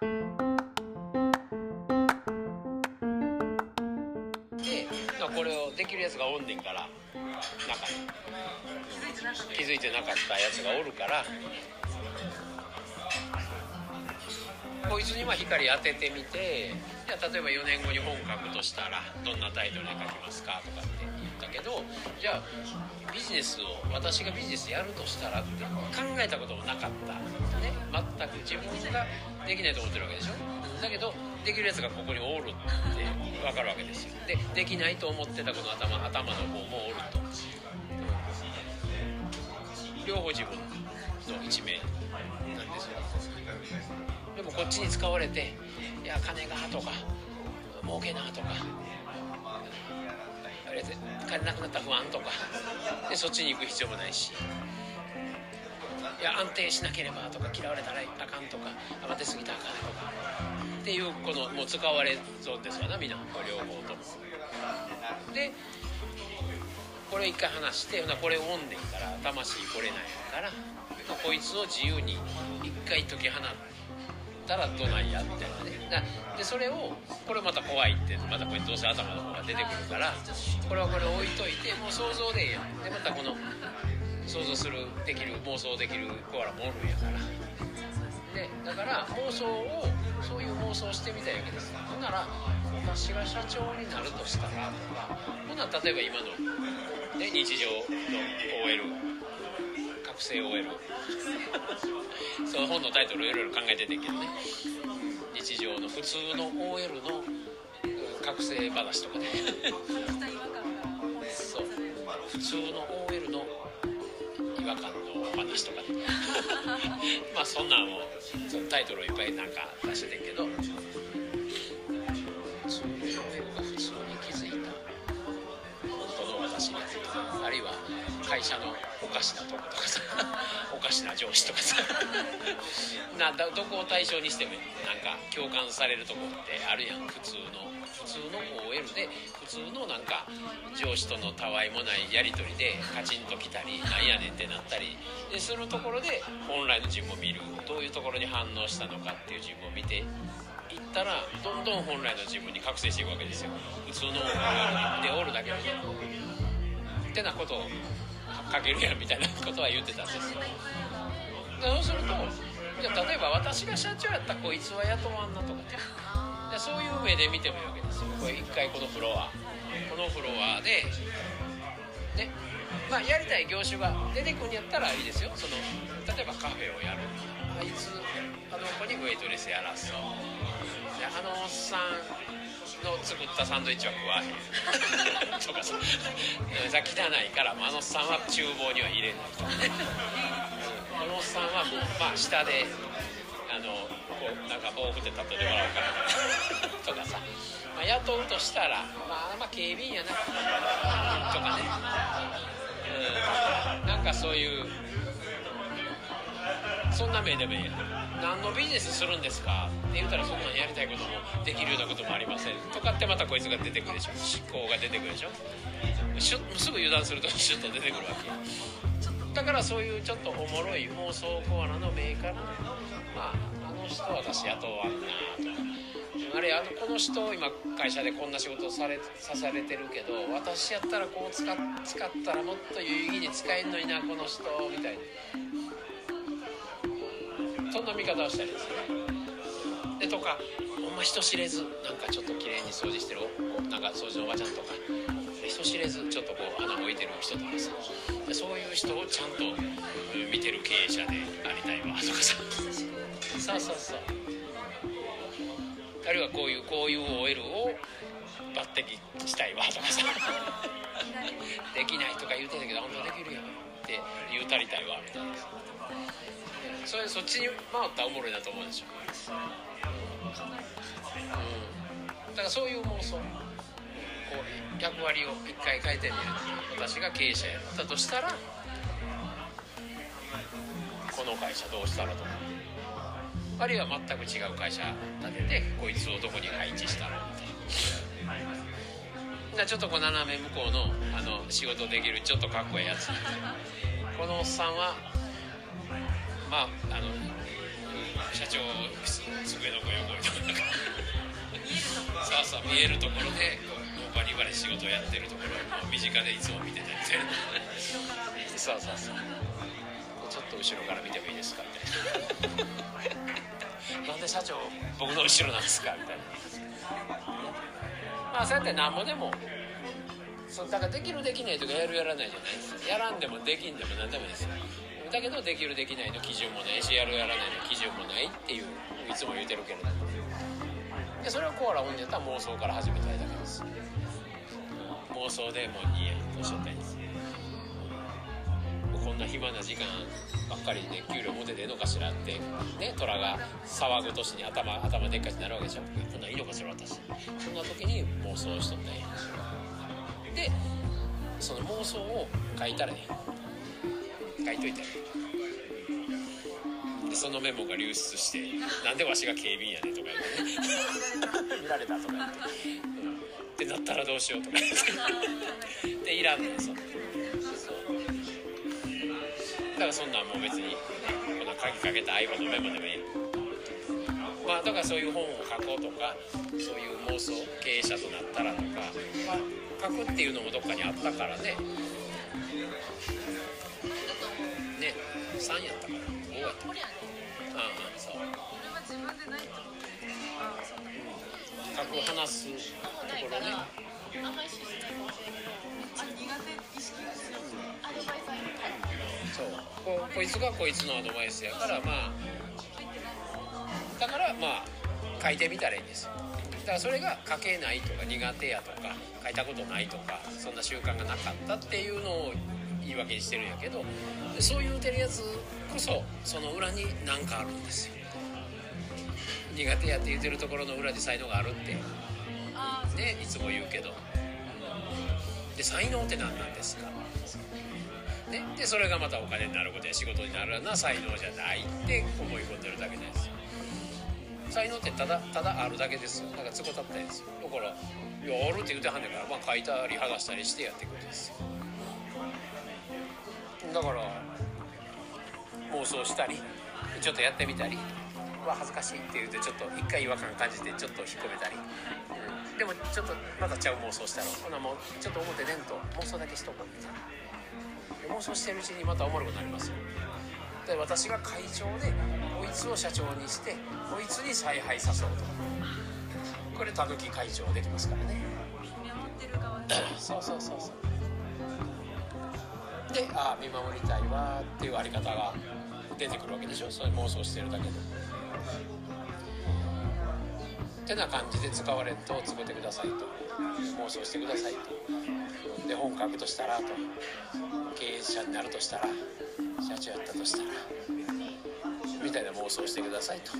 で、まあ、これをできるやつがおんねんから中に。気づいてなかったやつがおるからこいつに光当ててみてじゃあ例えば4年後に本を書くとしたらどんなタイトルで書きますかとかって言ったけどじゃあビジネスを私がビジネスやるとしたらって考えたこともなかった、ね、全く自分ができないと思ってるわけでしょ？だけどできるやつがここにおるって分かるわけですよ。でできないと思ってたこの頭頭の方もおると、両方自分の一面なんですよ。でもこっちに使われていや金がとか儲けなとかあれで金なくなった不安とかでそっちに行く必要もないし。いや安定しなければとか嫌われたらあかんとか慌てすぎたらあかんとかっていうこのもう使われそうですわなみんな両方とも。でこれ一回話してほなこれオンでいいから魂これないから、まあこいつを自由に一回解き放ったらどないやみたいなね。でそれをこれまた怖いってまたこれどうせ頭の方が出てくるからこれはこれ置いといてもう想像でええやん。でまたこの想像するできる妄想できるコアラもおるんやから。でだから妄想をそういう妄想してみたいわけです。ほんなら私が社長になるとしたらとかほんなら例えば今の、ね、日常の OL 覚醒 OL その本のタイトルをいろいろ考えててんけどね。日常の普通の OL の覚醒話とかね。そう。普通の OL の違和感の話とかね。まあそんなんをタイトルをいっぱいなんか出しててんけど。会社のおかしなとことかさおかしな上司とかさ。なだどこを対象にしてもなんか共感されるとこってあるやん。普通の普通の OL で普通のなんか上司とのたわいもないやり取りでカチンときたりなんやねんってなったりでするところで本来の自分を見る。どういうところに反応したのかっていう自分を見ていったらどんどん本来の自分に覚醒していくわけですよ。普通の OL でおるだけで。ってなことを書けるやんみたいなことは言ってたんですよ。そうするとじゃ例えば私が社長やったらこいつは雇わんなとかね。でそういう目で見てもいいわけですよ。これ一回このフロア。このフロアでね。まあやりたい業種が出てくんやったらいいですよ。その例えばカフェをやる。あいつあの子にウェイトレスやらそうであのおっさんの作ったサンドイッチは食わへんと。かさ汚いからあのおっさんは厨房には入れないとかねこのおっさんはもうまあ下であのこうなんか棒振って立っててもらおうかなとかさ、まあ、雇うとしたらまあまあ警備員やな。とかね。うん。なんかそういうそんな目でもいいや。何のビジネスするんですか？って言ったらそんなんやりたいこともできるようなこともありません。とかってまたこいつが出てくるでしょ。思考が出てくるでしょ。しゅすぐ油断するとシュッと出てくるわけだからそういうちょっとおもろい妄想コアラの目からまああの人私雇わんなと。かあれあのこの人今会社でこんな仕事されさされてるけど私やったらこう使っ使ったらもっと有意義に使えんのになこの人みたいな。そんな見方をしたりですね。でとかほんま人知れずなんかちょっと綺麗に掃除してるおなんか掃除のおばちゃんとか人知れずちょっとこう穴置いてる人とかさでそういう人をちゃんとうん見てる経営者でありたいわとかさ。そうそうそう。あるいはこういうこういう OL を抜擢したいわとかさ。できないとか言うてたけど本当できるやんって言うたりたいわみたいなそれそっちに回ったらおもろいなと思うでしょ、うん、だからそういう妄想こう役割を一回変えてみる私が経営者やったとしたらこの会社どうしたらとかあるいは全く違う会社立ててこいつをどこに配置したらみたいなじゃちょっとこう斜め向こうのあの仕事できるちょっとかっこいいやつ。このおっさんはまああの社長机の子横にとかそうそう見えるところでこうバリバリ仕事をやってるところを身近でいつも見てたりしてそうそうそう。ちょっと後ろから見てもいいですかみたいな。なんで社長僕の後ろなんですかみたいな。まあそうやってなんぼでもそうだからできるできないとかやるやらないじゃないですか。やらんでもできんでも何でもいいですよ。だけどできるできないの基準もないしやるやらないの基準もないっていういつも言うてるけれどもでそれをコアラ本にやったら妄想から始めたいだけです妄想でもういいやとおっしゃったいんですこんな暇な時間ばっかりで給料持ててええのかしらってね虎が騒ぐ年に頭頭でっかちになるわけでしょこんなんいいのかしら私そんな時に妄想しとったんやでその妄想を書いたらね書いといて。でそのメモが流出して「なんでわしが警備員やねん」とか言って見られたとか言って「でなったらどうしよう」とか言って。でいらんねんそそう。だからそんなんもう別に、この鍵かけた iPhone のメモでもいい。まあだからそういう本を書こうとかそういう妄想経営者となったらとか、まあ、書くっていうのもどっかにあったからね。3やったから5やったからああそう書く話すところねそうここいつがこいつのアドバイスやからまあだからまあ書いてみたらいいん。ですよだからそれが書けないとか苦手やとか書いたことないとかそん。な習慣がなかったっていうのを言い訳にしてるんやけどそう言うてるやつこそその裏に何かあるんですよ。苦手やって言ってるところの裏に才能があるって。ねいつも言うけど。で才能って何なんですか？ね、でそれがまたお金になることや仕事になるような才能じゃないって思い込んでるだけですよ。才能ってただただあるだけですよ。だからつこたったやつだから「いやある」って言うてはんねんから、まあ、書いたり剥がしたりしてやっていくんですよ。だから妄想したりちょっとやってみたり「わ恥ずかしい」って言うてちょっと一回違和感感じてちょっと引っ込めたり、うん、でもちょっとまたちゃう妄想したらほなもうちょっと思ってねんと妄想だけしとこう。みたいな妄想してるうちにまたおもろくなりますよ。で私が会長でこいつを社長にしてこいつに采配さそうと。これたぬき会長できますからね。そうそうそうそうでああ見守りたいわっていうあり方が出てくるわけでしょ。それ妄想してるだけで。てな感じで使われんと作ってくださいと。妄想してくださいと。で本書くとしたらと。経営者になるとしたら社長やったとしたらみたいな妄想してくださいと。